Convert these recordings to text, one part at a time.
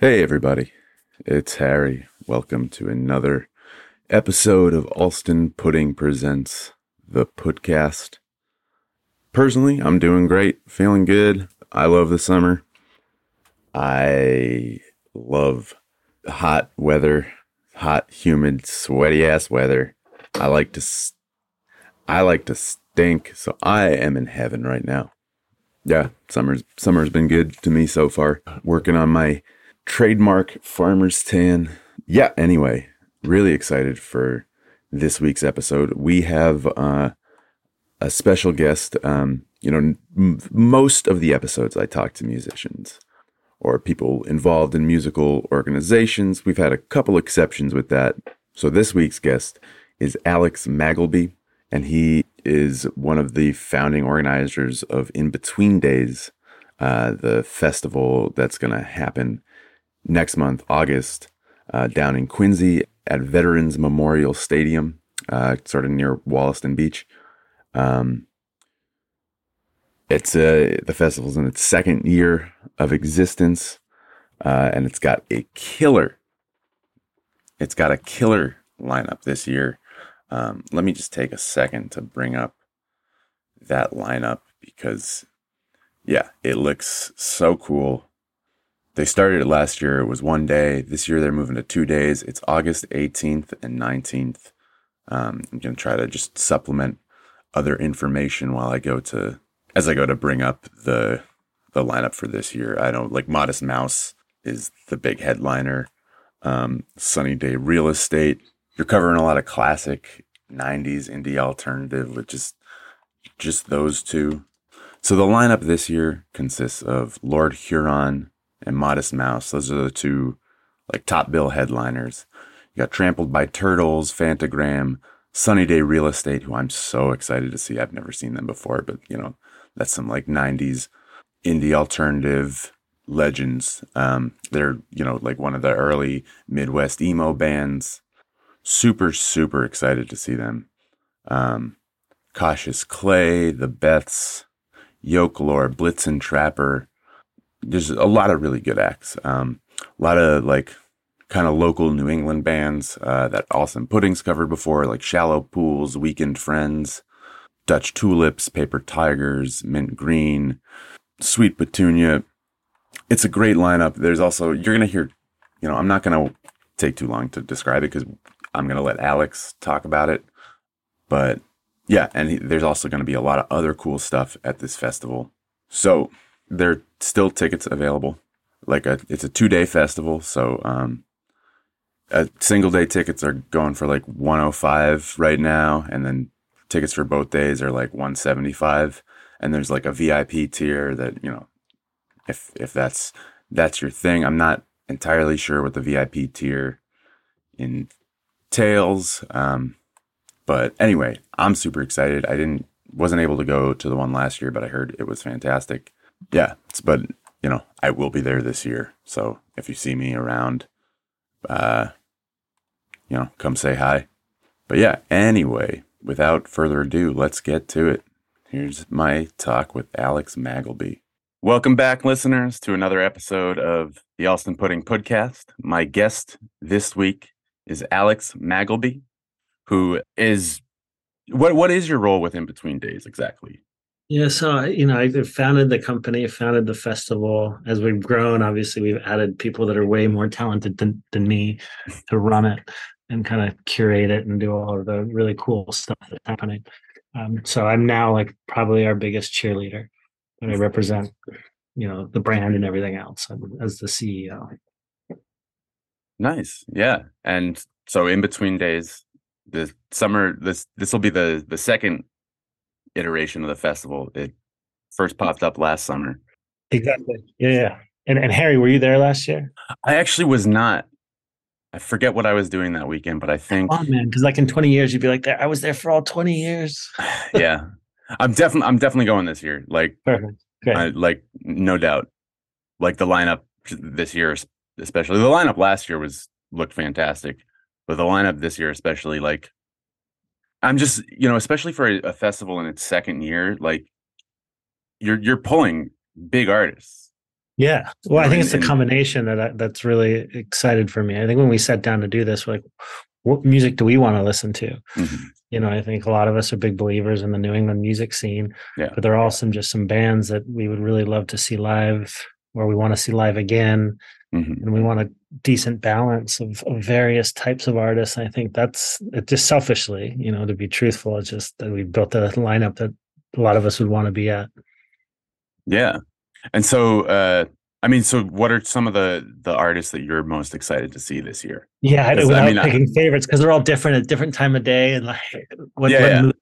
Hey, everybody. It's Harry. Welcome to another episode of Allston Pudding Presents the Putcast. Personally, I'm doing great, feeling good. I love the summer. I love hot weather, hot, humid, sweaty ass weather. I like to, I like to stink. So I am in heaven right now. Yeah, summer's summer's been good to me so far. Working on my trademark farmer's tan. Yeah, anyway, really excited for this week's episode. We have uh, a special guest. Um, you know, m- most of the episodes I talk to musicians or people involved in musical organizations. We've had a couple exceptions with that. So this week's guest is Alex Magleby, and he is one of the founding organizers of In Between Days, uh, the festival that's going to happen next month, August, uh, down in Quincy at Veterans Memorial Stadium, uh, sort of near Wollaston Beach. Um, it's uh, the festival's in its second year of existence, uh, and it's got a killer. It's got a killer lineup this year. Um, let me just take a second to bring up that lineup because, yeah, it looks so cool. They started it last year. It was one day. This year they're moving to two days. It's August 18th and 19th. Um, I'm gonna try to just supplement other information while I go to as I go to bring up the the lineup for this year. I don't like Modest Mouse is the big headliner. Um, Sunny Day Real Estate. You're covering a lot of classic 90s indie alternative with just just those two. So the lineup this year consists of Lord Huron and Modest Mouse. Those are the two like top bill headliners. You got Trampled by Turtles, Phantogram, Sunny Day Real Estate, who I'm so excited to see. I've never seen them before, but you know, that's some like 90s indie alternative legends. Um, they're, you know, like one of the early Midwest emo bands. Super, super excited to see them. Um, Cautious Clay, The Beths, Yoke Lore, Blitzen Trapper. There's a lot of really good acts. Um, a lot of like kind of local New England bands uh, that Allston Pudding's covered before, like Shallow Pools, Weekend Friends, Dutch Tulips, Paper Tigers, Mint Green, Sweet Petunia. It's a great lineup. There's also, you're going to hear, you know, I'm not going to take too long to describe it because I'm going to let Alex talk about it. But yeah, and he, there's also going to be a lot of other cool stuff at this festival. So there are still tickets available. Like a, it's a two day festival. So, um, uh, single day tickets are going for like 105 right now. And then tickets for both days are like 175. And there's like a VIP tier that, you know, if, if that's, that's your thing. I'm not entirely sure what the VIP tier entails. Um, but anyway, I'm super excited. I didn't wasn't able to go to the one last year, but I heard it was fantastic. Yeah, but you know, I will be there this year. So if you see me around, uh, you know, come say hi. But yeah, anyway, without further ado, let's get to it. Here's my talk with Alex Magleby. Welcome back, listeners, to another episode of the Allston Pudding Podcast. My guest this week is Alex Magleby, who is what what is your role with In Between Days exactly? Yeah, so you know, I founded the company, founded the festival. As we've grown, obviously, we've added people that are way more talented than than me to run it and kind of curate it and do all of the really cool stuff that's happening. Um, so I'm now like probably our biggest cheerleader, and I represent, you know, the brand and everything else as the CEO. Nice, yeah. And so In Between Days, the summer this this will be the the second iteration of the festival. It first popped up last summer. Exactly. Yeah, yeah. And and Harry, were you there last year? I actually was not. I forget what I was doing that weekend, but I think Oh man, because like in 20 years, you'd be like, I was there for all 20 years. yeah. I'm definitely I'm definitely going this year. Like Perfect. I, like no doubt. Like the lineup this year, especially the lineup last year was looked fantastic, but the lineup this year, especially like, I'm just you know, especially for a, a festival in its second year, like you're you're pulling big artists, Yeah. Well, I think it's the And- combination that I, that's really excited for me. I think when we sat down to do this, like, what music do we want to listen to? Mhm. You know, I think a lot of us are big believers in the New England music scene, Yeah. but there are also just some bands that we would really love to see live, or we want to see live again, Mhm. and we want a decent balance of, of various types of artists. I think that's it. Just selfishly, you know, to be truthful, it's just that we built a lineup that a lot of us would want to be at. Yeah. And so, uh, I mean, so what are some of the the artists that you're most excited to see this year? Yeah, I, 'Cause, I without mean, I- picking favorites because they're all different at different time of day and like what, Yeah, what yeah.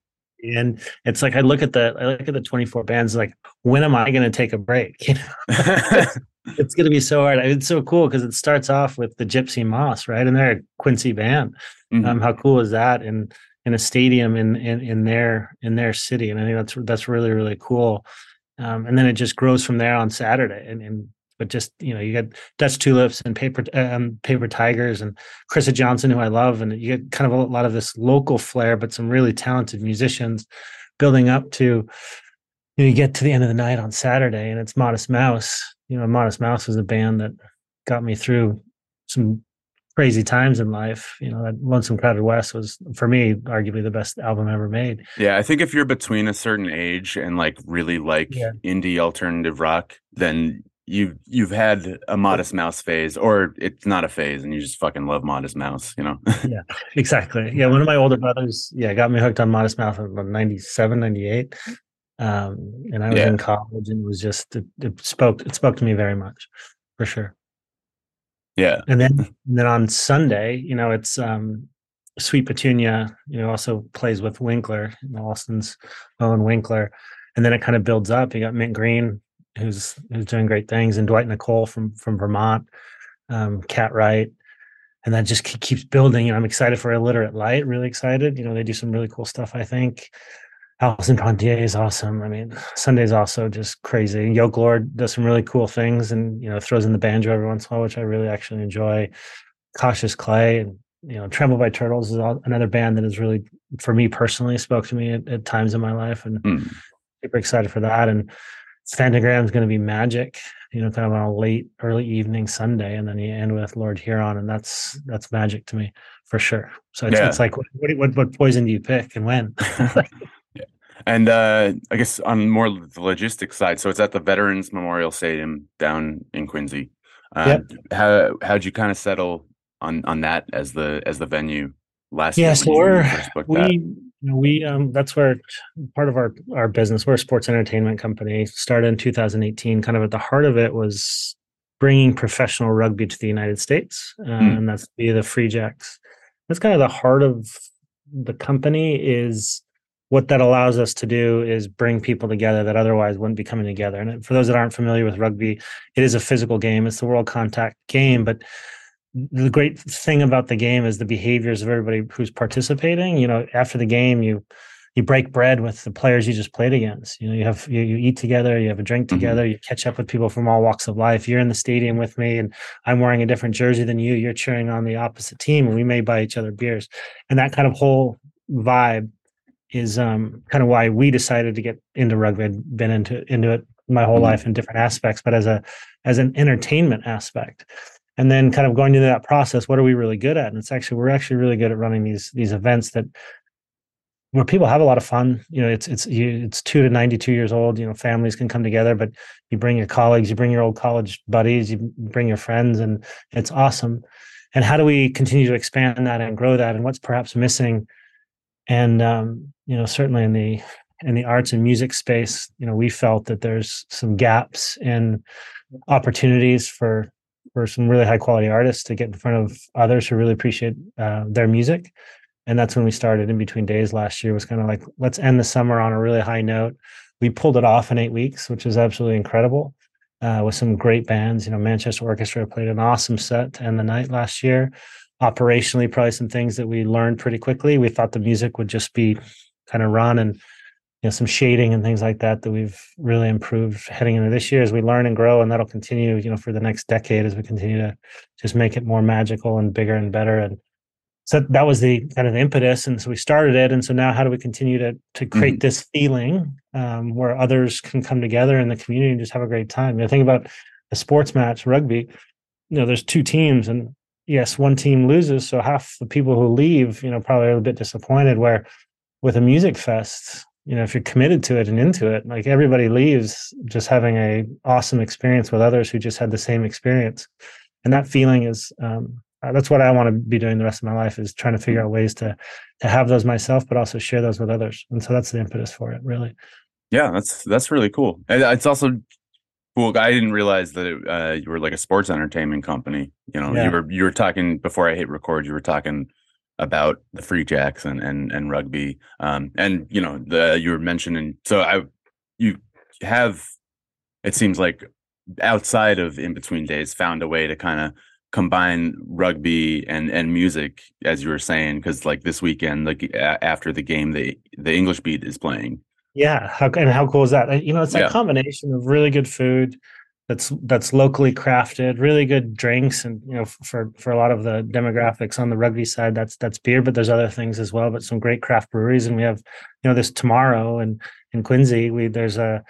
Mood. It's like I look at the I look at the 24 bands like when am I going to take a break? You know, it's going to be so hard. It's so cool because it starts off with the Gypsy Moths, right? And they're a Quincy band. Mhm. Um, how cool is that in in a stadium in in in their in their city? And I think that's that's really really cool. Um, and then it just grows from there on Saturday. And, and but just you know you get Dutch tulips and paper um, paper tigers and Chrissa Johnson, who I love, and you get kind of a lot of this local flair, but some really talented musicians building up to. You, know, you get to the end of the night on Saturday, and it's Modest Mouse. You know, Modest Mouse was a band that got me through some crazy times in life. You know, that Lonesome Crowded West was for me arguably the best album ever made. yeah, I think if you're between a certain age and like really like Yeah. indie alternative rock, then you you've had a Modest Mouse phase, or it's not a phase, and you just fucking love Modest Mouse. You know? Yeah, exactly. Yeah. One of my older brothers, yeah, got me hooked on Modest mouse in about 97, 98. Um, and I was Yeah. in college and it was just, it, it spoke, it spoke to me very much for sure. yeah. And then, and then on Sunday, you know, it's, um, Sweet Petunia, you know, also plays with Winkler, you know, Allston's Owen Winkler. And then it kind of builds up. You got Mint Green, who's, who's doing great things, and Dwight Nicole from, from Vermont, um, Kat Wright and that just keeps building. And I'm excited for Illiterate Light, really excited. You know, they do some really cool stuff, I think. Allison Ponthier is awesome. I mean, Sunday's also just crazy. Yoke Lore does some really cool things and, you know, throws in the banjo every once in a while, which I really actually enjoy. Cautious Clay and, you know, Trampled by Turtles is another band that has really, for me personally, spoke to me at, at times in my life. And Mm. super excited for that. And Phantogram is going to be magic, you know, kind of on a late, early evening Sunday, and then you end with Lord Huron, and that's that's magic to me for sure. So it's, Yeah. it's like, what, what what poison do you pick and when? And uh, I guess on more the logistics side, so it's at the Veterans Memorial Stadium down in Quincy. Uh, How how'd you kind of settle on on that as the as the venue last Yeah, year? so we're- we? You know, we um that's where part of our our business we're a sports entertainment company started in 2018 kind of at the heart of it was bringing professional rugby to the united states uh, Mm. and that's via the free jacks. That's kind of the heart of the company is what that allows us to do is bring people together that otherwise wouldn't be coming together. And for those that aren't familiar with rugby it is a physical game. It's the world contact game but the great thing about the game is the behaviors of everybody who's participating. You know, after the game, you you break bread with the players you just played against. You know, you have you, you eat together, you have a drink Mhm. together, you catch up with people from all walks of life. You're in the stadium with me, and I'm wearing a different jersey than you. You're cheering on the opposite team, and we may buy each other beers. And that kind of whole vibe is um, kind of why we decided to get into rugby. I'd been into into it my whole Mhm. life in different aspects, but as a as an entertainment aspect and then kind of going through that process what are we really good at? And it's actually we're actually really good at running these these events that where people have a lot of fun. You know it's it's you, it's 2 to 92 years old you know families can come together but you bring your colleagues you bring your old college buddies you bring your friends and it's awesome. And how do we continue to expand that and grow that and what's perhaps missing? And um, you know certainly in the in the arts and music space you know we felt that there's some gaps in opportunities for for some really high quality artists to get in front of others who really appreciate uh, their music. And that's when we started in between days last year was kind of like let's end the summer on a really high note. We pulled it off in eight weeks which is absolutely incredible uh, with some great bands. You know manchester orchestra played an awesome set to end the night last year. Operationally probably some things that we learned pretty quickly. We thought the music would just be kind of run and know some shading and things like that that we've really improved heading into this year as we learn and grow and that'll continue you know for the next decade as we continue to just make it more magical and bigger and better and so that was the kind of the impetus and so we started it and so now how do we continue to to create this feeling um, where others can come together in the community and just have a great time you know, think about a sports match, rugby, you know, there's two teams and yes, one team loses. So half the people who leave, you know, probably are a bit disappointed. Where with a music fest, you know, if you're committed to it and into it, like everybody leaves just having a awesome experience with others who just had the same experience. And that feeling is, um, uh, that's what I want to be doing the rest of my life is trying to figure out ways to, to have those myself, but also share those with others. And so that's the impetus for it really. Yeah, that's, that's really cool. And it's also cool. I didn't realize that it, uh, you were like a sports entertainment company. You know, yeah. you were you were talking before I hit record. You were talking about the Free Jacks and and and rugby. Um, and you know, the you were mentioning. So I, you have. It seems like outside of in between days, found a way to kind of combine rugby and and music, as you were saying, because like this weekend, like after the game, the the English Beat is playing. Yeah, how, and how cool is that? You know, it's a yeah. combination of really good food that's that's locally crafted, really good drinks, and you know, for for a lot of the demographics on the rugby side, that's that's beer, but there's other things as well. But some great craft breweries, and we have you know this tomorrow and in Quincy, we there's a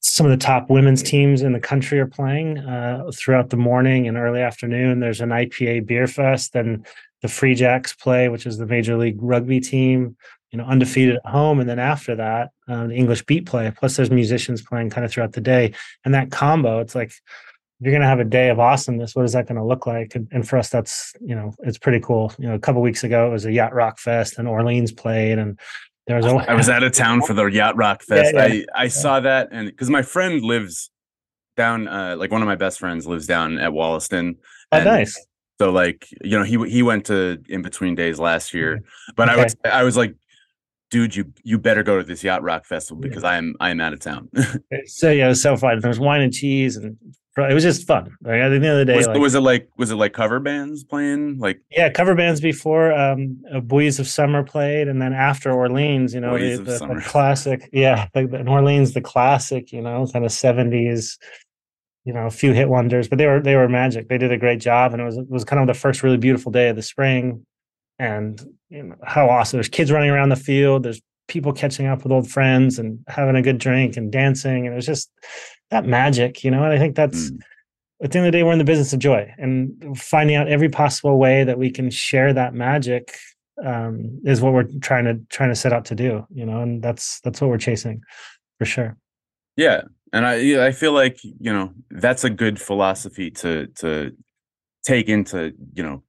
some of the top women's teams in the country are playing uh, throughout the morning and early afternoon. There's an IPA beer fest, and the Free Jacks play, which is the Major League Rugby team you know, undefeated at home. And then after that, um, the English beat play. Plus, there's musicians playing kind of throughout the day. And that combo, it's like, you're going to have a day of awesomeness. What is that going to look like? And, and, for us, that's, you know, it's pretty cool. You know, a couple weeks ago, it was a Yacht Rock Fest and Orleans played. And there was a. I was out of town for the Yacht Rock Fest. Yeah, yeah. I, I saw that. And because my friend lives down, uh, like one of my best friends lives down at Wollaston. Oh, nice. So like you know he he went to in between days last year, but okay. I was I was like dude, you you better go to this yacht rock festival because yeah. I'm I'm out of town. so yeah, it was so fun. There was wine and cheese, and it was just fun. Like at the end of the day, was, like, was, it like was it like cover bands playing? Like yeah, cover bands before um, uh, Boys of Summer played, and then after Orleans, you know, the, the, the, classic. Yeah, like in Orleans, the classic, you know, kind of seventies. You know, a few hit wonders, but they were they were magic. They did a great job, and it was it was kind of the first really beautiful day of the spring and you know, how awesome. There's kids running around the field. There's people catching up with old friends and having a good drink and dancing. And it was just that magic, you know. And I think that's mm. at the end of the day, we're in the business of joy and finding out every possible way that we can share that magic um, is what we're trying to trying to set out to do, you know. And that's that's what we're chasing for sure. Yeah, and I I feel like you know that's a good philosophy to to take into you know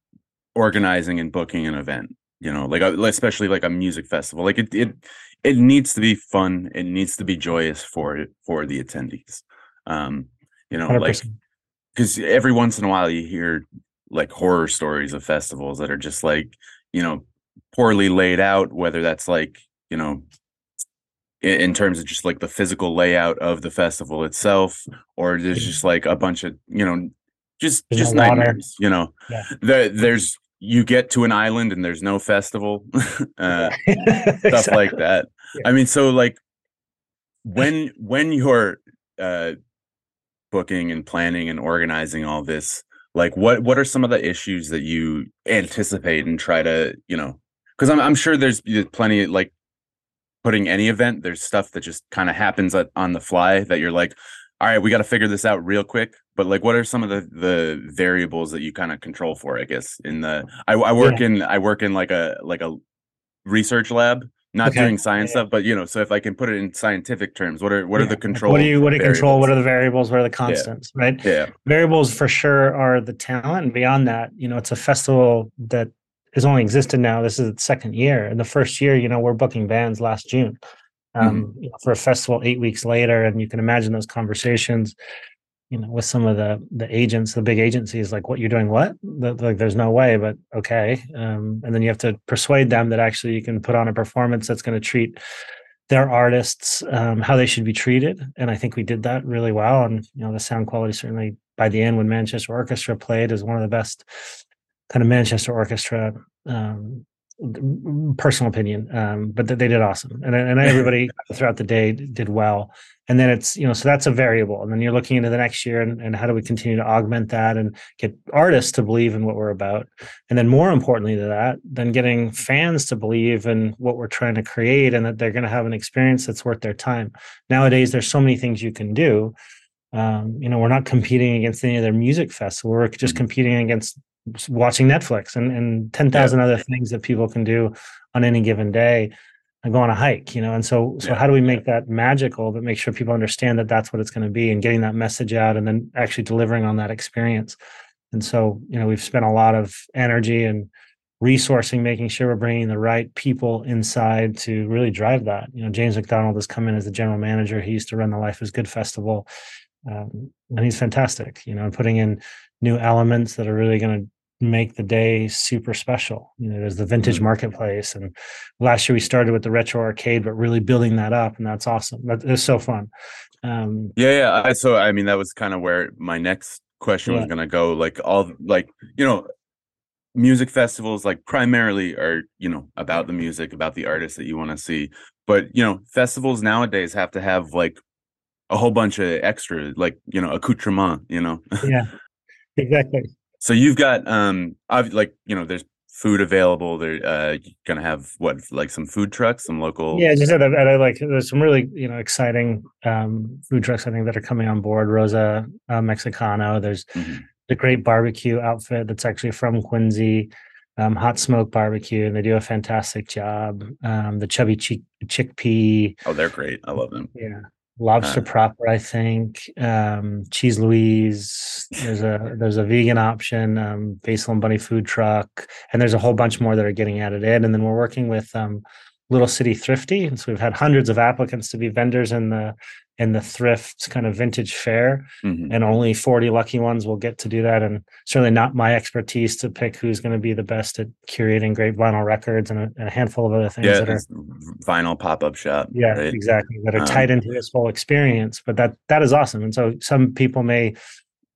organizing and booking an event you know like especially like a music festival like it it it needs to be fun it needs to be joyous for it for the attendees um you know 100%. like because every once in a while you hear like horror stories of festivals that are just like you know poorly laid out whether that's like you know in, in terms of just like the physical layout of the festival itself or there's just like a bunch of you know just there's just no nightmares you know yeah. there, there's you get to an island and there's no festival uh, exactly. stuff like that yeah. i mean so like when when you're uh booking and planning and organizing all this like what what are some of the issues that you anticipate and try to you know because I'm, I'm sure there's plenty like putting any event there's stuff that just kind of happens at, on the fly that you're like all right, we got to figure this out real quick. But like, what are some of the the variables that you kind of control for? I guess in the I, I work yeah. in I work in like a like a research lab, not okay. doing science yeah. stuff, but you know, so if I can put it in scientific terms, what are what yeah. are the control? What do you what do you control? What are the variables? What are the constants? Right? Yeah. Variables for sure are the talent, and beyond that, you know, it's a festival that has only existed now. This is its second year. In the first year, you know, we're booking bands last June um, mm-hmm. you know, for a festival eight weeks later, and you can imagine those conversations, you know, with some of the the agents, the big agencies, like, "What you're doing? What? like, there's no way." But okay, um, and then you have to persuade them that actually you can put on a performance that's going to treat their artists um, how they should be treated, and I think we did that really well. And you know, the sound quality certainly by the end when Manchester Orchestra played is one of the best kind of Manchester Orchestra um, personal opinion um, but they did awesome. And, and everybody throughout the day did well. And then it's you know so that's a variable. And then you're looking into the next year and, and how do we continue to augment that and get artists to believe in what we're about? And then more importantly to that then getting fans to believe in what we're trying to create and that they're going to have an experience that's worth their time. Nowadays there's so many things you can do Um, you know, we're not competing against any other music festival. We're just Mhm. competing against watching Netflix and, and 10,000 other things that people can do on any given day and go on a hike, you know? And so, so Yeah. how do we make that magical, but make sure people understand that that's what it's going to be and getting that message out and then actually delivering on that experience. And so, you know, we've spent a lot of energy and resourcing, making sure we're bringing the right people inside to really drive that. You know, James McDonald has come in as the general manager. He used to run the Life is Good festival, um, and he's fantastic. You know, and putting in new elements that are really going to make the day super special. You know, there's the vintage Mhm. marketplace, and last year we started with the retro arcade, but really building that up, and that's awesome. That is so fun. Um, Yeah, yeah. I, so I mean, that was kind of where my next question was gonna go. Like all, like you know, music festivals, like primarily are you know about the music, about the artists that you want to see. But you know, festivals nowadays have to have like a whole bunch of extra, like you know, accoutrement. You know, yeah, exactly. so you've got um, I've like you know, there's food available. They're uh, gonna have what like some food trucks, some local. Yeah, just at, at, at like there's some really you know exciting um, food trucks I think that are coming on board. Rosa uh, Mexicano. There's Mhm. the great barbecue outfit that's actually from Quincy, um, Hot Smoke Barbecue, and they do a fantastic job. Um, the Chubby Chick Chickpea, Oh, they're great. I love them. yeah, Lobster Uh, Proper, I think. Um, Cheese Louise. There's a there's a vegan option. Um, Basil and Bunny food truck, and there's a whole bunch more that are getting added in. And then we're working with um, Little City Thrifty, and so we've had hundreds of applicants to be vendors in the in the thrift kind of vintage fair Mhm. and only 40 lucky ones will get to do that and certainly not my expertise to pick who's going to be the best at curating great vinyl records and a, and a handful of other things Yeah, that are vinyl pop up shop. yeah right? exactly that are Um, tied into this whole experience but that that is awesome and so some people may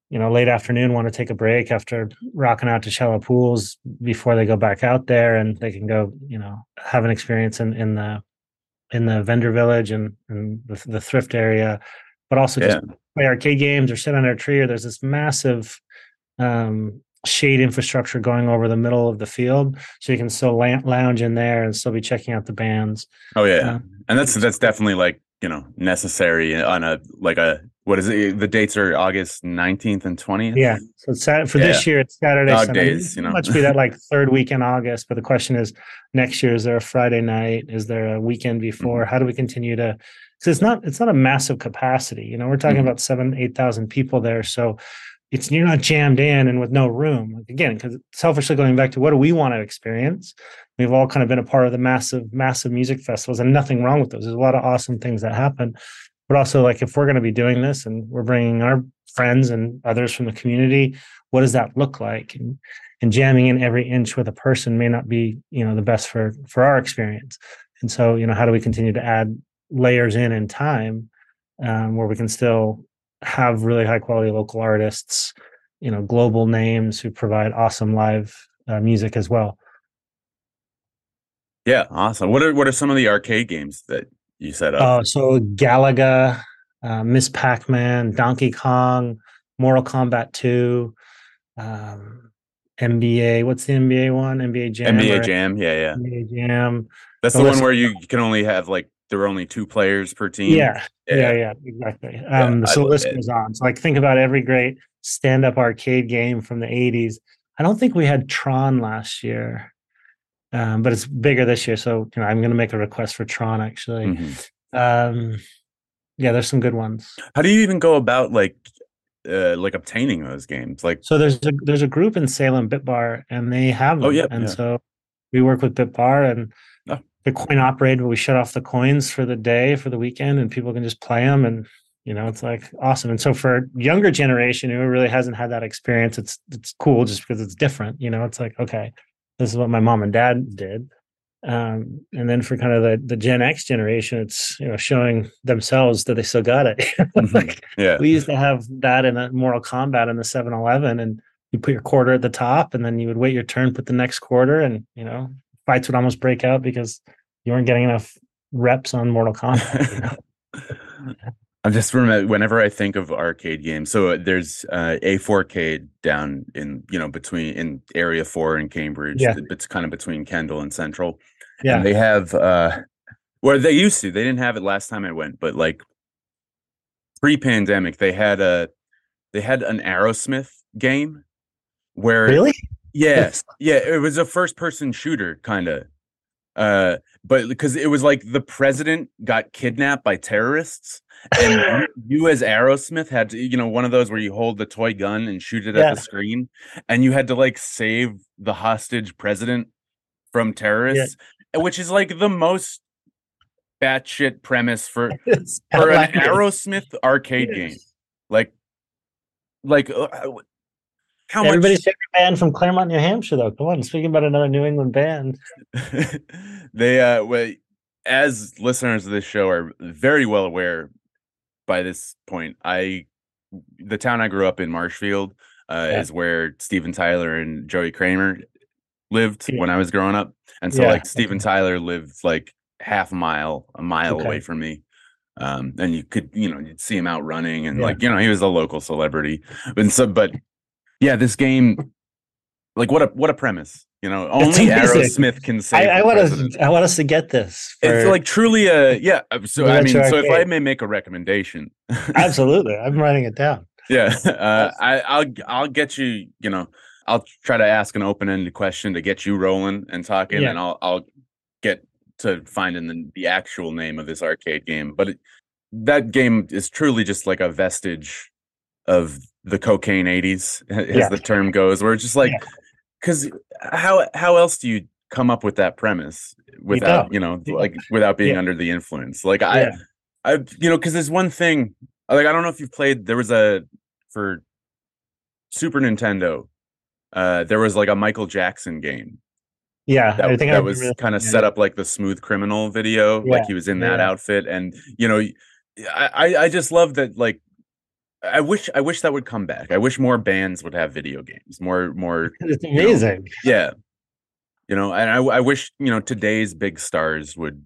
you know late afternoon want to take a break after rocking out to shallow pools before they go back out there and they can go you know have an experience in in the in the vendor village and, and the, the thrift area but also just play arcade games or sit under a tree or there's this massive um shade infrastructure going over the middle of the field. So you can still lounge in there and still be checking out the bands. Oh yeah, Um, and that's that's definitely like you know necessary on a like a what is it? The dates are August nineteenth and twentieth. Yeah. So it's Sat- for this year, it's Saturday, Dog Sunday. days, you know. Much be that like third week in August. But the question is, next year, is there a Friday night? Is there a weekend Mm-hmm. before? How do we continue to? Because it's not it's not a massive capacity. You know, we're talking Mhm. about seven eight thousand people there. So it's you're not jammed in and with no room. Like, again, because selfishly going back to what do we want to experience? We've all kind of been a part of the massive massive music festivals, and nothing wrong with those. There's a lot of awesome things that happen but also like if we're going to be doing this and we're bringing our friends and others from the community what does that look like? And, and jamming in every inch with a person may not be you know the best for for our experience. And so you know how do we continue to add layers in in time um, where we can still have really high quality local artists you know global names who provide awesome live uh, music as well? Yeah, awesome. What are what are some of the arcade games that you set up? Oh, so Galaga, uh, Miss Pac-Man, Donkey Kong, Mortal Kombat 2, um, NBA. What's the NBA one? NBA Jam. NBA Jam. Yeah, yeah. NBA Jam. That's the the one where you can only have like there are only two players per team. Yeah, yeah, yeah, exactly. Um, I so list goes on. So like think about every great stand-up arcade game from the 80s. I don't think we had Tron last year. Um, but it's bigger this year. So you know, I'm gonna make a request for Tron actually. Mhm. Um, yeah, there's some good ones. How do you even go about like uh like obtaining those games? Like So there's a there's a group in Salem, Bitbar, and they have them. Oh, yeah, and yeah. so we work with Bitbar and Oh. the coin operator. We shut off the coins for the day for the weekend, and people can just play them. And you know, it's like awesome. And so for younger generation who really hasn't had that experience, it's it's cool just because it's different. You know, it's like okay, this is what my mom and dad did. Um, and then for kind of the, the Gen X generation, it's you know showing themselves that they still got it. like, yeah. we used to have that in a Mortal Kombat in the 7-Eleven, and you put your quarter at the top, and then you would wait your turn, put the next quarter, and you know fights would almost break out because you weren't getting enough reps on Mortal Kombat. You know? I'm just remember whenever I think of arcade games. So uh, there's uh, A4K down in you know between in Area Four in Cambridge. Yeah. It's kind of between Kendall and Central. Yeah, And they have uh, well they used to. They didn't have it last time I went, but like pre-pandemic they had a they had an Aerosmith game where Really? Yes. Yeah, it was a first person shooter kind of. Uh but because it was like the president got kidnapped by terrorists and you, you as Aerosmith had to you know one of those where you hold the toy gun and shoot it Yeah. at the screen and you had to like save the hostage president from terrorists which is like the most batshit premise for for an. Aerosmith arcade game like like uh, how Everybody's much favorite band from Claremont, New Hampshire, though. Come on, speaking about another New England band. they uh well, as listeners of this show are very well aware by this point i the town i grew up in marshfield uh Yeah. is where steven tyler and joey kramer lived Yeah. when i was growing up and so Yeah, like steven tyler lived like half a mile a mile Okay. away from me um and you could you know you'd see him out running and like you know he was a local celebrity and so but yeah this game like what a what a premise you know only aerosmith can I, save I want to. I want us to get this. It's like truly a yeah. uh, So I mean, so if I may make a recommendation, absolutely. I'm writing it down. yeah, uh, I, I'll I'll get you. You know, I'll try to ask an open ended question to get you rolling and talking, Yeah. and I'll I'll get to finding the the actual name of this arcade game. But it, that game is truly just like a vestige of the cocaine '80s, as Yeah. the term goes, where it's just like, Yeah. Because how how else do you come up with that premise without you know like without being Yeah. under the influence? Like I. Yeah. I you know because there's one thing like I don't know if you've played there was a for Super Nintendo uh there was like a Michael Jackson game Yeah, that, I think I was remember- kind of yeah. set up like the smooth criminal video like he was in that outfit and you know I I- I just love that like I wish I wish that would come back I wish more bands would have video games more more It's know, amazing. yeah you know and I I wish you know today's big stars would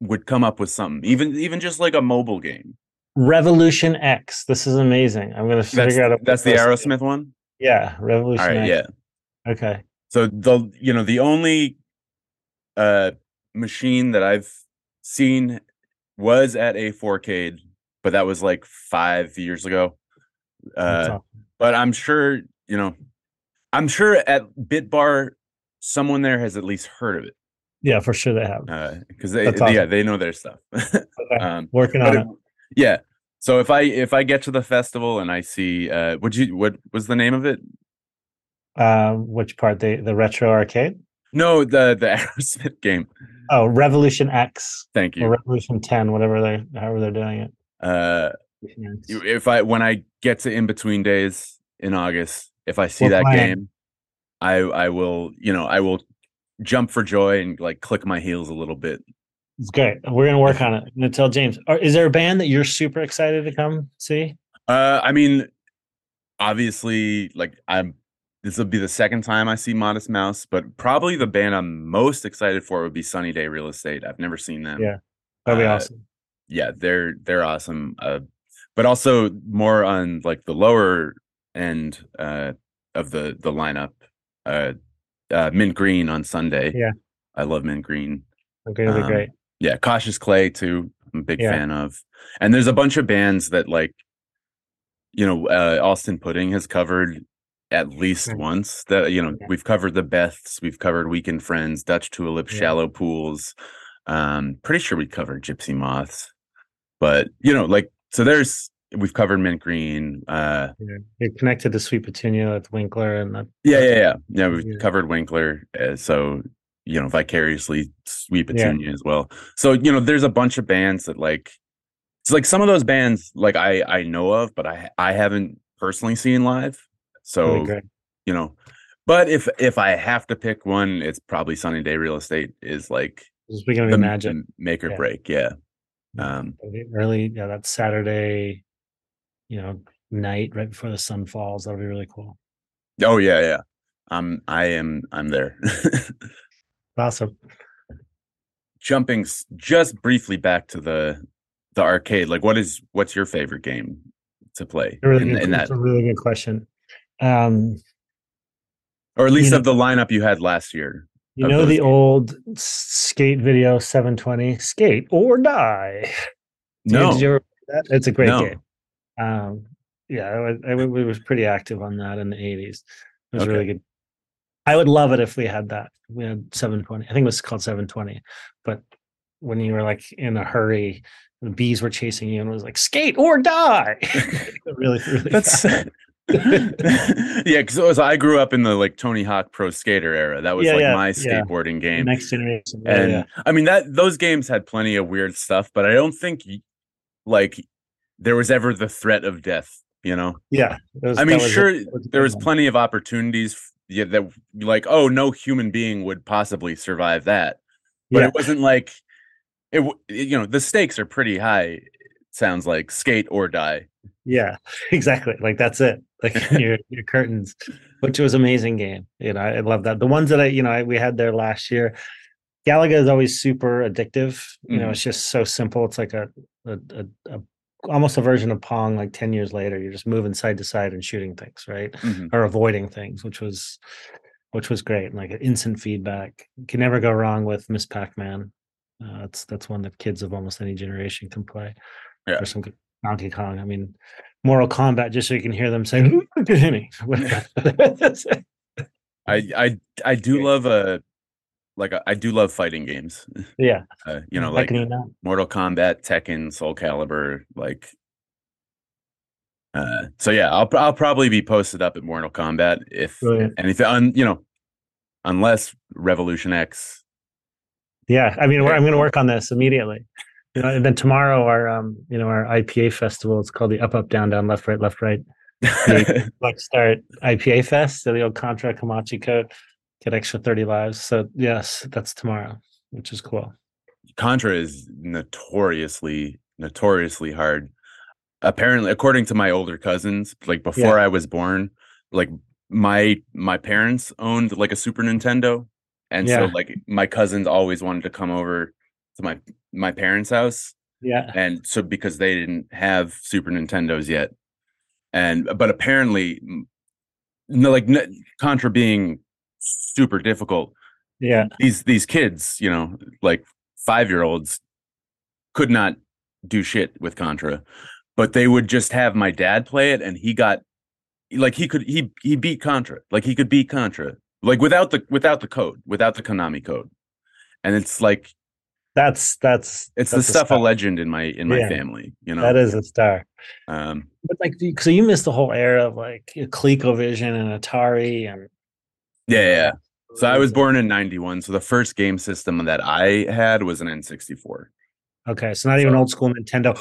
would come up with something even even just like a mobile game Revolution X. This is amazing. I'm gonna That's, figure out. a- that's the Aerosmith one. Yeah, Revolution. All right, X. yeah. Okay. So the you know the only uh machine that I've seen was at a 4K, but that was like five years ago. Uh, awesome. but I'm sure you know, I'm sure at Bitbar someone there has at least heard of it Yeah, for sure they have. because they That's yeah they know their stuff. Okay. um, Working on it- it. yeah. So if I if I get to the festival and I see uh, would you what was the name of it? Um, which part? The the retro arcade? No, the the Aerosmith game. Oh, Revolution X Thank or you. Revolution 10, whatever they however they're doing it. Uh, Revolution X. you- if I when I get to in between days in August, if I see We're that playing. game, I I will you know I will jump for joy and like click my heels a little bit. It's great. We're gonna work on it. I'm gonna tell James. Is there a band that you're super excited to come see? Uh, I mean, obviously, like I'm. This will be the second time I see Modest Mouse, but probably the band I'm most excited for would be Sunny Day Real Estate. I've never seen them. Yeah. That'd be Uh, awesome. Yeah they're they're awesome uh but also more on like the lower end uh of the the lineup uh uh mint green on sunday Yeah. i love mint green Okay, um, great. yeah cautious clay too i'm a big Yeah. fan of and there's a bunch of bands that like you know uh allston pudding has covered at least Mm. once that you know Yeah. we've covered the beths we've covered weekend friends dutch tulip Yeah. shallow pools um pretty sure we covered gypsy moths but you know like so there's we've covered mint green uh Yeah. You're connected to Sweet Petunia, with Winkler, and that, yeah yeah yeah yeah we've Yeah. covered winkler uh, so you know vicariously sweet Yeah. petunia as well so you know there's a bunch of bands that like it's like some of those bands like i i know of but i i haven't personally seen live so that'd be great. you know but if if i have to pick one it's probably sunny day real estate is like is gonna the be magic. make or Yeah. break yeah Yeah. Um early, yeah, that's Saturday, you know, night right before the sun falls. That'll be really cool. oh yeah yeah I'm i am i'm there Awesome. jumping just briefly back to the the arcade like what is what's your favorite game to play A really in, good, in that a really good question. Um, or at least you of the lineup you had last year you know the games. old skate video 720 skate or die. No Did you ever that? It's a great No. game. Um, yeah, I I we was pretty active on that in the eighties. It was Okay. really good. I would love it if we had that. We had seven twenty. I think it was called seven twenty. But when you were like in a hurry, the bees were chasing you and it was like skate or die. really, really. That's. yeah, because I grew up in the like Tony Hawk Pro Skater era. That was Yeah, like yeah, my yeah. skateboarding game. next generation. Yeah, and yeah. I mean that those games had plenty of weird stuff, but I don't think like there was ever the threat of death. You know, Yeah, was- I mean, a- sure, that was there was one. plenty of opportunities yeah, that like oh no human being would possibly survive that, but Yeah, it wasn't like it. w- You know, the stakes are pretty high. Sounds like skate or die. yeah, exactly. Like that's it. Like your your curtains, which was amazing game. You know, I love that. The ones that I, you know, I, we had there last year. Galaga is always super addictive. You know, Mhm. it's just so simple. It's like a, a, a, a almost a version of Pong. Like ten years later, you're just moving side to side and shooting things, right? Mhm. or avoiding things, which was which was great. And like instant feedback. You can never go wrong with Miss Pac-Man. Uh, that's that's one that kids of almost any generation can play. Yeah. Or some good Donkey Kong. I mean, Mortal Kombat, just so you can hear them say, "Look at me." I I I do love a like a, I do love fighting games. yeah, Uh, you know, like. Mortal Kombat, Tekken, Soul Calibur, like. Uh, so yeah, I'll I'll probably be posted up at Mortal Kombat if Brilliant. anything, un, you know, unless Revolution X. Yeah, I mean. I'm going to work on this immediately. You know, and then tomorrow, our um, you know, our IPA festival. It's called the Up Up Down Down Left Right Left Right like start IPA Fest, so the old Contra Konami code, get extra 30 lives. So yes, that's tomorrow, which is cool. Contra is notoriously notoriously hard. Apparently, according to my older cousins, like before I was born, like my my parents owned like a Super Nintendo, and so like my cousins always wanted to come over to my my parents' house, Yeah. and so because they didn't have Super Nintendos yet, and but apparently, no, like n- Contra being super difficult, Yeah. these these kids, you know, like five year olds, could not do shit with Contra, but they would just have my dad play it, and he got like he could he he beat Contra, like he could beat Contra, like without the without the code, without the Konami code, and it's like That's that's it's that's the stuff star. of legend in my in my Yeah. family, you know. That is a star. um, But like, so you missed the whole era of like ColecoVision and Atari and yeah, yeah, yeah. So I was born in '91, so the first game system that I had was an N64. Okay, so not even So- old school Nintendo.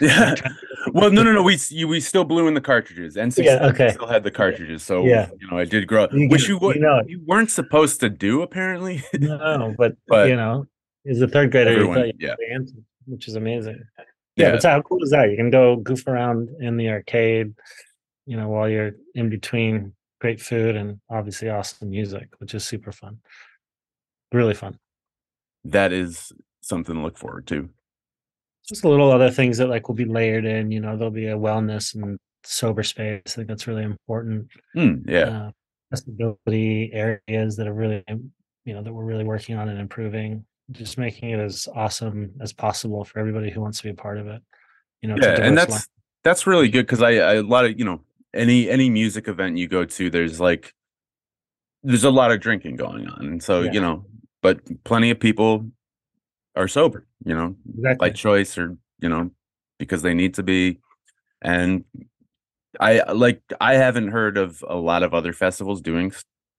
Yeah. well, no, no, no. We we still blew in the cartridges. N64 Yeah, okay. still had the cartridges, so Yeah. you know I did grow up, You which you, you know you weren't supposed to do apparently. No, but, But you know, as a third grader, everyone, yeah, answer, which is amazing. Yeah, yeah, but how cool is that? You can go goof around in the arcade, you know, while you're in between great food and obviously awesome music, which is super fun. Really fun. that is something to look forward to. Just a little other things that like will be layered in, you know, there'll be a wellness and sober space. I think that's really important. Hmm, yeah, Uh, accessibility areas that are really, you know, that we're really working on and improving, just making it as awesome as possible for everybody who wants to be a part of it. You know, yeah, and that's that's really good because I, I a lot of you know any any music event you go to, there's like there's a lot of drinking going on, and so Yeah. you know, but plenty of people are sober, you know, exactly. by choice or you know because they need to be and i like i haven't heard of a lot of other festivals doing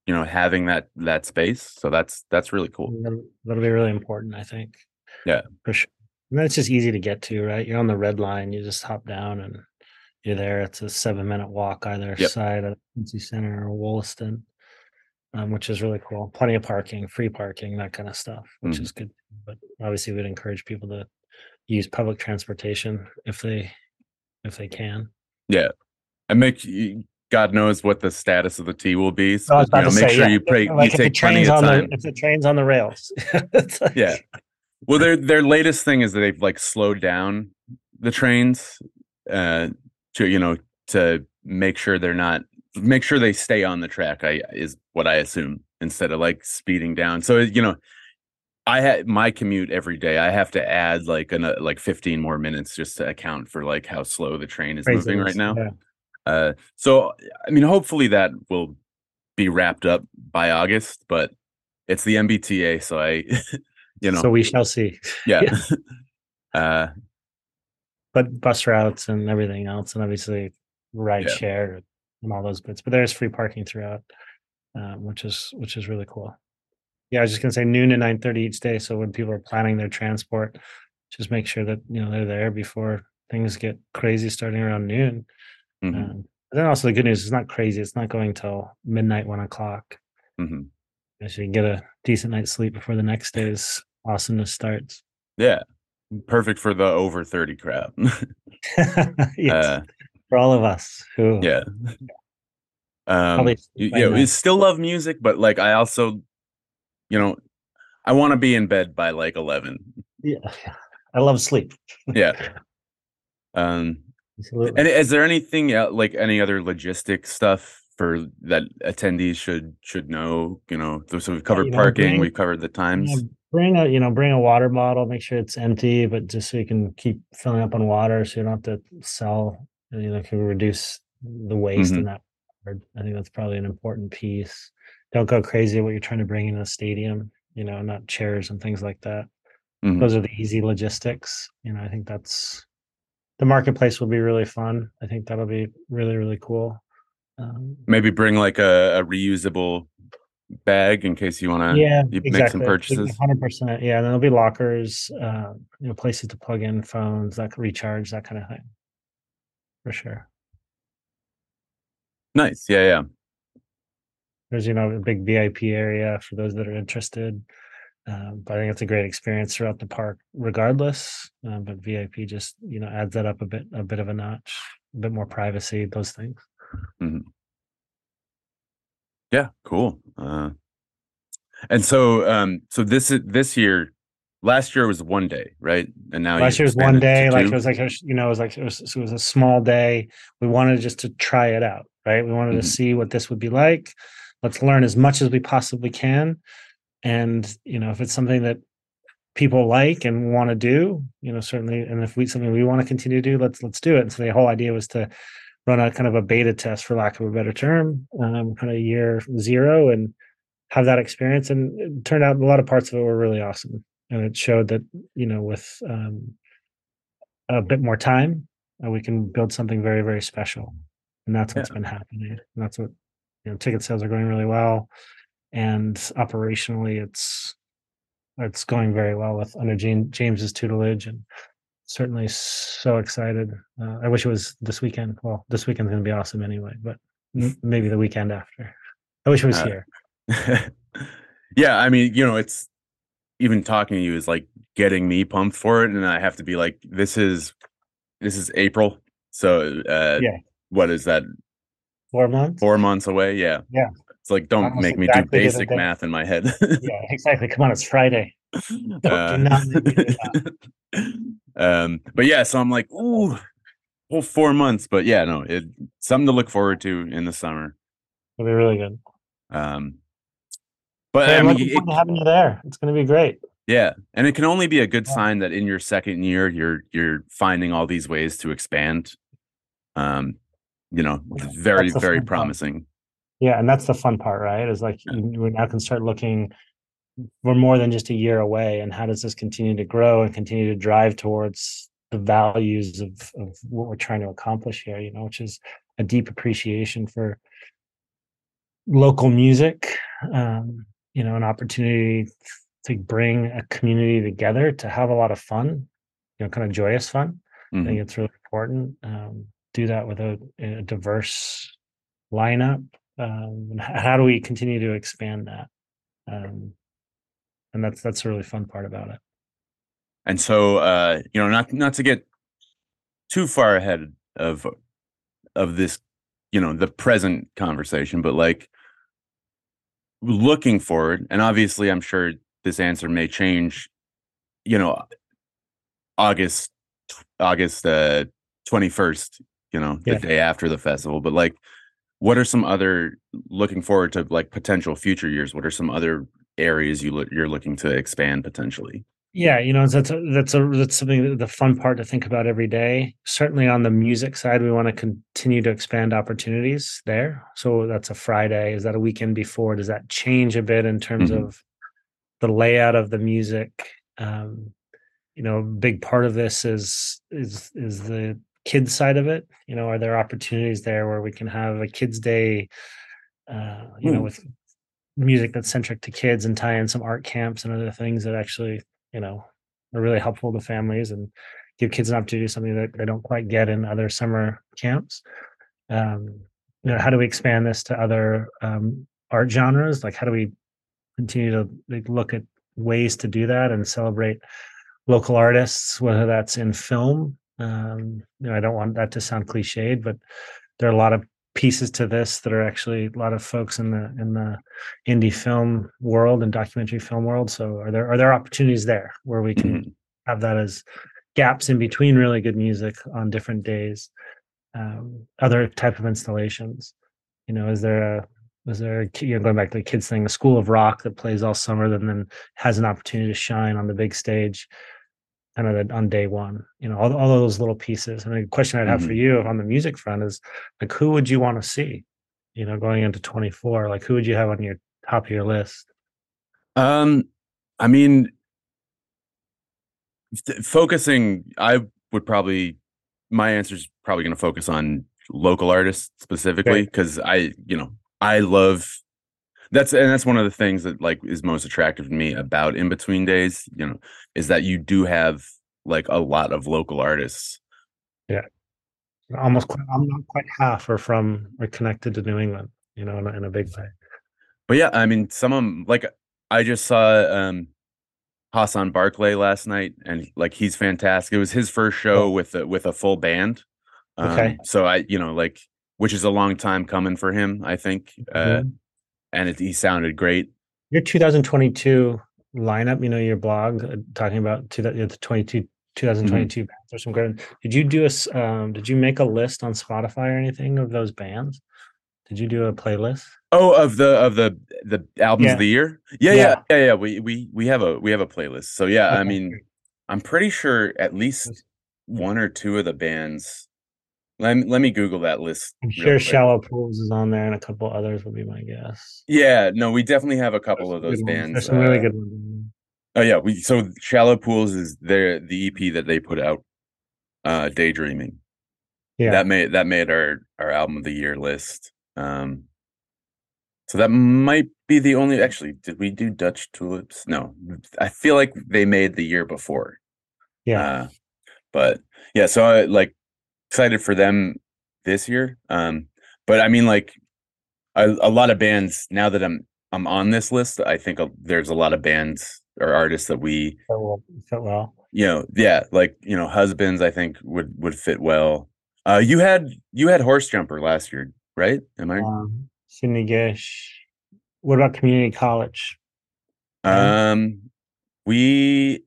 you know having that that space so that's that's really cool That'll, be really important, I think. Yeah. for sure. And then it's just easy to get to, right? You're on the red line. You just hop down and you're there. It's a seven minute walk either Yep. side of Quincy Center or Wollaston, um, which is really cool. Plenty of parking, free parking, that kind of stuff, which Mhm. is good. But obviously, we'd encourage people to use public transportation if they if they can. Yeah. And make god knows what the status of the T will be so you know, make say, sure yeah, you, pray, you like the take plenty train's of on time the if the train's on the rails. Like- yeah well their their latest thing is that they've like slowed down the trains uh to you know to make sure they're not make sure they stay on the track i is what i assume instead of like speeding down so you know I had my commute every day. I have to add like an, like 15 more minutes just to account for like how slow the train is moving right now. Yeah. Uh, so I mean, hopefully that will be wrapped up by August, but it's the MBTA, so I, you know, So we shall see. yeah. uh, But bus routes and everything else, and obviously ride Yeah. share and all those bits. But there's free parking throughout, um, which is which is really cool. Yeah, I was just gonna say noon to nine thirty each day. So when people are planning their transport, just make sure that you know they're there before things get crazy starting around noon. Mhm, Um, but then also the good news is not crazy. It's not going till midnight, one o'clock. mhm. So you can get a decent night's sleep before the next day's awesomeness starts. Yeah. Perfect for the over 30 crowd. yes, uh, for all of us who yeah. Um, Probably y- by yeah, we still love music, but like I also, you know, I want to be in bed by like 11. yeah, I love sleep. Yeah. Um, Absolutely. and is there anything like any other logistic stuff for that attendees should should know? You know, so we've covered you know, parking, bring- we've covered the times. Yeah, bring a you know bring a water bottle. Make sure it's empty, but just so you can keep filling up on water, so you don't have to sell. You know, can reduce the waste Mhm. in that. regard. I think that's probably an important piece. Don't go crazy what you're trying to bring in a stadium. You know, not chairs and things like that. Mhm. Those are the easy logistics. You know, I think that's the marketplace will be really fun. I think that'll be really really cool. Um, Maybe bring like a, a reusable bag in case you want to yeah, exactly. make some purchases. Hundred percent. Yeah, and there'll be lockers, uh, you know, places to plug in phones, that can recharge, that kind of thing. For sure. Nice. Yeah, yeah. There's you know a big VIP area for those that are interested. Um, but I think it's a great experience throughout the park, regardless. Um, but VIP just you know adds that up a bit, a bit of a notch, a bit more privacy, those things. Yeah, cool. Uh, and so, um, so this is this year. Last year was one day, right? And now Last year was one day, like it was like you know, it was like it was, it was a small day. We wanted just to try it out, right? We wanted Mhm. to see what this would be like. Let's learn as much as we possibly can, and you know, if it's something that people like and want to do, you know, certainly, and if we something we want to continue to do, let's let's do it. And so the whole idea was to run a kind of a beta test, for lack of a better term, um, kind of year zero, and have that experience. And it turned out a lot of parts of it were really awesome, and it showed that you know with um, a bit more time, uh, we can build something very very special, and that's what's been happening. And that's what you know. Ticket sales are going really well, and operationally, it's it's going very well with under James, James's tutelage and certainly so excited. Uh, I wish it was this weekend. Well, this weekend's going to be awesome anyway, but m- maybe the weekend after. I wish it was Uh, here. yeah, I mean, you know, it's even talking to you is like getting me pumped for it, and I have to be like, this is this is April, so uh, Yeah. what is that? Four months. Four months away? Yeah, Yeah. It's like don't Almost make me do basic math in my head. Yeah, exactly. Come on, it's Friday. Uh, not make me do um, but yeah, so I'm like, ooh, whole four months. But yeah, no, it something to look forward to in the summer. It'll be really good. Um, but Hey, I mean, it- having you there. It's going to be great. yeah, and it can only be a good Yeah. sign that in your second year, you're you're finding all these ways to expand. Um, you know, very very promising. part. Yeah, and that's the fun part, right? Is like Yeah. we now can start looking. We're more than just a year away, and how does this continue to grow and continue to drive towards the values of of what we're trying to accomplish here? You know, which is a deep appreciation for local music. Um, you know, an opportunity to bring a community together to have a lot of fun. You know, kind of joyous fun. I Mhm. think it's really important. Um, do that with a, a diverse lineup. Um, and how do we continue to expand that? Um, and that's that's a really fun part about it. And so, uh, you know, not not to get too far ahead of of this, you know, the present conversation, but like looking forward, and obviously, I'm sure this answer may change. You know, August August uh, twenty first. You know, the Yeah. day after the festival, but like. What are some other looking forward to like potential future years? What are some other areas you lo- you're looking to expand potentially. Yeah, you know that's a, that's a that's something that the fun part to think about every day. Certainly on the music side, we want to continue to expand opportunities there. So that's a Friday. Is that a weekend before? Does that change a bit in terms Mhm. of the layout of the music? Um, you know, a big part of this is is is the kids side of it. You know, are there opportunities there where we can have a kids day? Uh, you know, Hmm. with music that's centric to kids and tie in some art camps and other things that actually you know are really helpful to families and give kids an opportunity to do something that they don't quite get in other summer camps um you know how do we expand this to other um art genres like how do we continue to like, look at ways to do that and celebrate local artists whether that's in film um you know i don't want that to sound cliched but there are a lot of pieces to this that are actually a lot of folks in the in the indie film world and documentary film world. So are there are there opportunities there where we can Mhm. have that as gaps in between really good music on different days? Um, other type of installations. You know, is there a is there a, you know going back to the kids thing, a school of rock that plays all summer, then then has an opportunity to shine on the big stage, kind of on day one. You know, all all those little pieces. And the question I'd have for Mhm. you on the music front is like, who would you want to see? You know, going into twenty four, like who would you have on your top of your list? Um, I mean, f- focusing, I would probably, my answer is probably going to focus on local artists specifically because I, you know, I love that's and that's one of the things that like is most attractive to me about in between days, you know, is that you do have like a lot of local artists. Yeah. Almost, quite, I'm not quite half are from or connected to New England. You know, in a, in a big way. But yeah, I mean, some of 'em- like I just saw um Hassan Barclay last night, and like he's fantastic. It was his first show with a, with a full band. Um, Okay. So I, you know, like which is a long time coming for him, I think. Uh, Mhm. And it, he sounded great. Your 2022 lineup, you know, your blog uh, talking about two, the 22 2022 bands or some great. Did you do a um did you make a list on Spotify or anything of those bands? Did you do a playlist? Oh, of the of the the albums Yeah. of the year. Yeah, Yeah. yeah, yeah, yeah. We we we have a we have a playlist. So yeah, I mean. I'm pretty sure at least one or two of the bands. Let me, let me Google that list. I'm sure. Shallow Pools is on there and a couple others would be my guess. Yeah, no, we definitely have a couple There's of those bands. There's some really uh, good ones. Oh yeah, we so Shallow Pools is their the EP that they put out, uh, Daydreaming. Yeah. That made that made our our album of the year list. Um, so that might be the only. Actually, did we do Dutch Tulips? No, I feel like they made the year before. yeah. Uh, but yeah, so I like excited for them this year. Um, but I mean, like a, a lot of bands now that I'm I'm on this list. I think a, there's a lot of bands or artists that we Fit well. Fit well. you know yeah like you know husbands i think would would fit well uh you had you had horse jumper last year right am i Um, Sidney Gish. What about community college? um we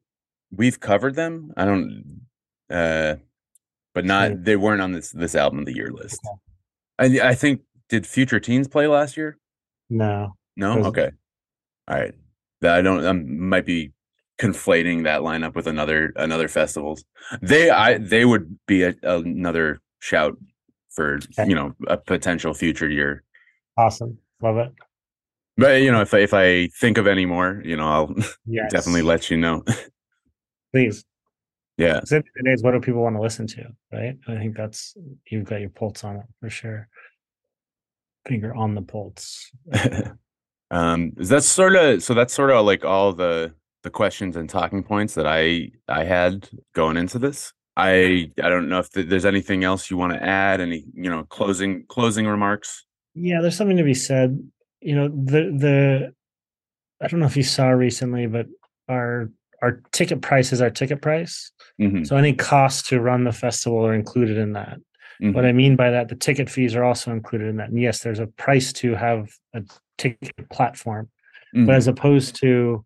we've covered them i don't uh but not Sure. they weren't on this this album of the year list i i think did future teens play last year No. no okay all right that i don't i might be conflating that lineup with another another festivals they i they would be a, another shout for Okay. you know a potential future year Awesome. Love it. but you know if I, if i think of any more you know i'll Yes. definitely let you know please. Yeah Because at the end the day, what do people want to listen to, right? I think that's you've got your pulse on it for sure. Finger on the pulse. um is that sort of so that's sort of like all the the questions and talking points that i i had going into this i i don't know if th- there's anything else you want to add any you know closing closing remarks Yeah, there's something to be said. You know, the the I don't know if you saw recently, but our our ticket price is our ticket price. Mhm, So any costs to run the festival are included in that. mhm. What I mean by that, the ticket fees are also included in that. And yes, there's a price to have a ticket platform, Mhm. but as opposed to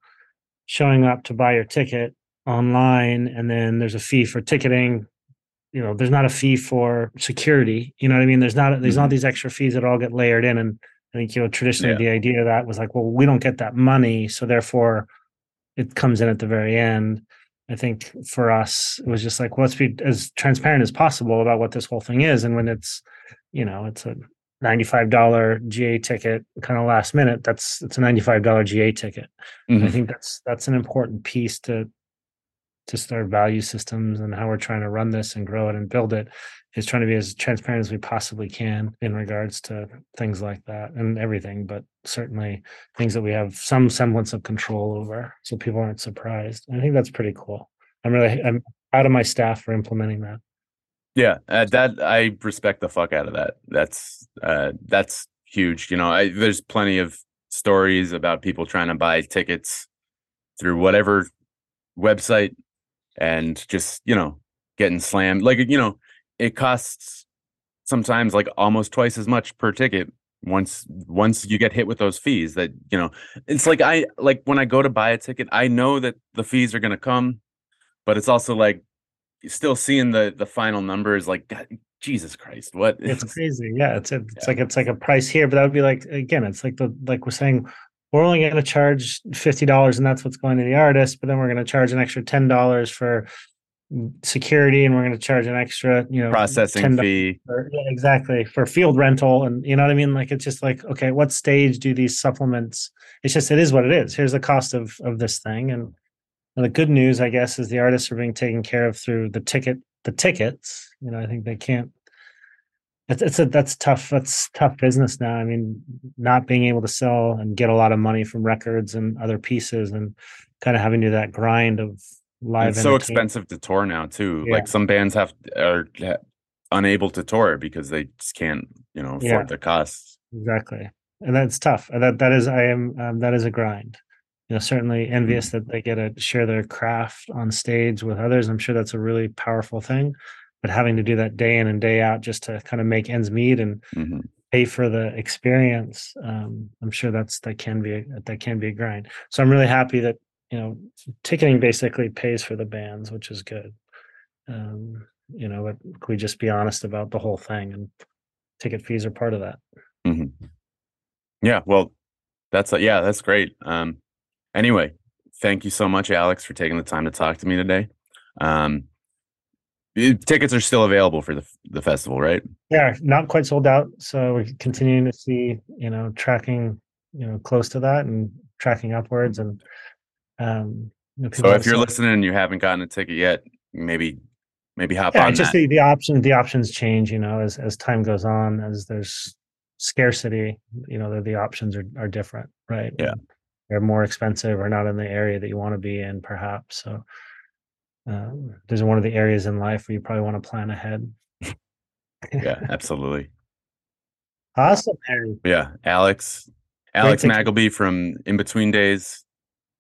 showing up to buy your ticket online and then there's a fee for ticketing, you know, there's not a fee for security. You know what I mean? There's not there's not Mhm. these extra fees that all get layered in and i think you know traditionally yeah. the idea of that was like, well, we don't get that money, so therefore it comes in at the very end. I think for us, it was just like, well, let's be as transparent as possible about what this whole thing is. And when it's, you know, it's a $95 GA ticket kind of last minute, that's it's a $95 GA ticket. Mm-hmm. I think that's that's an important piece to just our value systems and how we're trying to run this and grow it and build it is trying to be as transparent as we possibly can in regards to things like that and everything, but certainly things that we have some semblance of control over so people aren't surprised. I think that's pretty cool. I'm really I'm proud of my staff for implementing that. Yeah, uh, that I respect the fuck out of that. That's uh, that's huge. You know, I, there's plenty of stories about people trying to buy tickets through whatever website and just you know getting slammed. Like you know, it costs sometimes like almost twice as much per ticket once once you get hit with those fees that you know it's like i like when i go to buy a ticket i know that the fees are going to come but it's also like still seeing the the final numbers like God, jesus christ what it's crazy yeah it's it's yeah. like it's like a price here but that would be like again it's like the like we're saying we're only going to charge $50 and that's what's going to the artist but then we're going to charge an extra $10 for security and we're going to charge an extra you know processing fee. for, yeah, exactly for field rental and you know what i mean? Like it's just like okay what stage do these supplements it's just it is what it is. Here's the cost of of this thing. And, and the good news i guess is the artists are being taken care of through the ticket the tickets. You know i think they can't it's, it's a that's tough that's tough business now. I mean not being able to sell and get a lot of money from records and other pieces and kind of having to do that grind of live. It's so expensive to tour now too. Yeah. Like some bands have are unable to tour because they just can't, you know, afford yeah. the costs. Exactly, and that's tough. That that is I am um, that is a grind. You know, certainly envious mm-hmm. that they get to share their craft on stage with others. I'm sure that's a really powerful thing. But having to do that day in and day out just to kind of make ends meet and mm-hmm. pay for the experience, um, I'm sure that's that can be a, that can be a grind. So I'm really happy that you know, ticketing basically pays for the bands, which is good. Um, you know, we just be honest about the whole thing? And ticket fees are part of that. Mm-hmm. Yeah, well, that's uh, yeah, that's great. Um, anyway, thank you so much, Alex, for taking the time to talk to me today. Um, tickets are still available for the the festival, right? Yeah, not quite sold out, so we're continuing to see, you know, tracking, you know, close to that and tracking upwards and um, you know, so if you're listening and you haven't gotten a ticket yet, maybe maybe hop yeah, on. Just that. the the options the options change. You know, as as time goes on, as there's scarcity, you know, the, the options are are different, right? Yeah, they're more expensive or not in the area that you want to be in, perhaps. So um, there's one of the areas in life where you probably want to plan ahead. yeah, absolutely. Awesome, Harry. Yeah, Alex, Alex Magleby from In Between Days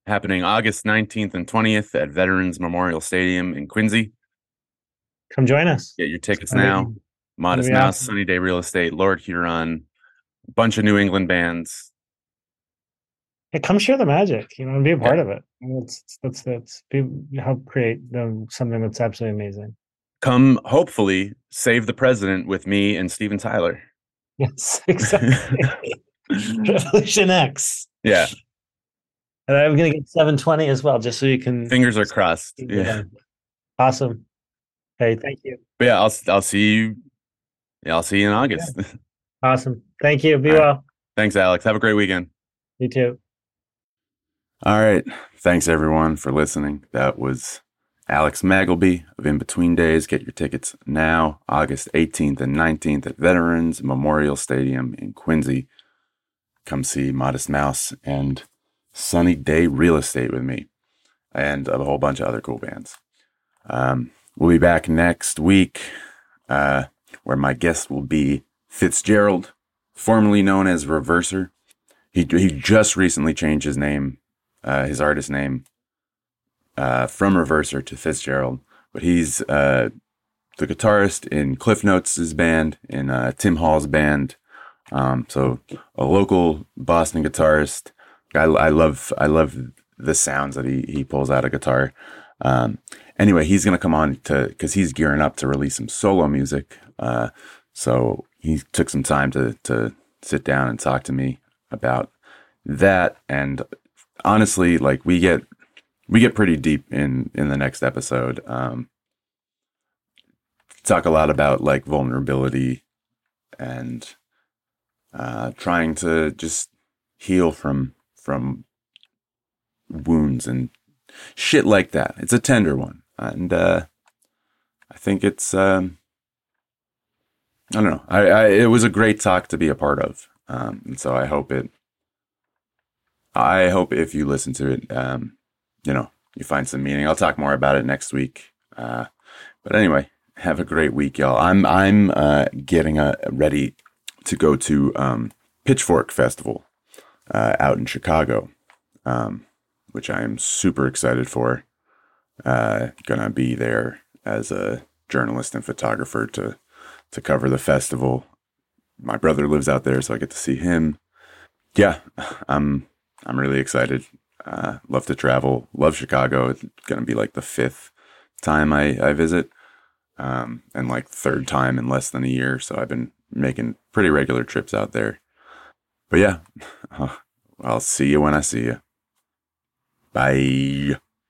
happening August 19th and 20th at Veterans Memorial Stadium in Quincy. Come join us. Get your tickets now. Modest Mouse, awesome. Sunny Day Real Estate, Lord Huron, a bunch of New England bands. Hey, come share the magic, you know, and be a part yeah. of it. That's that's that's be, help create something that's absolutely amazing. Come, hopefully, save the president with me and Steven Tyler. Yes, exactly. Revolution X. Yeah. And I'm going to get 720 as well, just so you can. Fingers are crossed. Yeah. Awesome. Hey, thank you. But yeah, I'll I'll see you. Yeah, I'll see you in August. Yeah. Awesome. Thank you. Be All well. Right. Thanks, Alex. Have a great weekend. You too. All right. Thanks everyone for listening. That was Alex Magleby of In Between Days. Get your tickets now, August 18th and 19th at Veterans Memorial Stadium in Quincy. Come see Modest Mouse and Sunny Day Real Estate with me and a whole bunch of other cool bands. Um, we'll be back next week uh, where my guest will be Fitzgerald, formerly known as Reverser. He, he just recently changed his name, uh, his artist name, uh, from Reverser to Fitzgerald. But he's uh, the guitarist in Cliff Notes' band, in uh, Tim Hall's band. Um, so a local Boston guitarist I, I love I love the sounds that he he pulls out of guitar. Um, anyway, he's gonna come on to because he's gearing up to release some solo music. Uh, so he took some time to to sit down and talk to me about that. And honestly, like we get we get pretty deep in in the next episode. Um, talk a lot about like vulnerability and uh, trying to just heal from from wounds and shit like that. It's a tender one, and uh, I think it's um, I don't know. I, I, it was a great talk to be a part of, um, and so I hope it. I hope if you listen to it, um, you know, you find some meaning. I'll talk more about it next week. Uh, but anyway, have a great week, y'all. I'm I'm uh, getting uh, ready to go to um, Pitchfork Festival uh, out in Chicago, um, which I am super excited for. Uh, gonna be there as a journalist and photographer to to cover the festival. My brother lives out there, so I get to see him. Yeah, I'm I'm really excited. Uh, love to travel. Love Chicago. It's gonna be like the fifth time I I visit, um, and like third time in less than a year. So I've been making pretty regular trips out there. But yeah, I'll see you when I see you. Bye.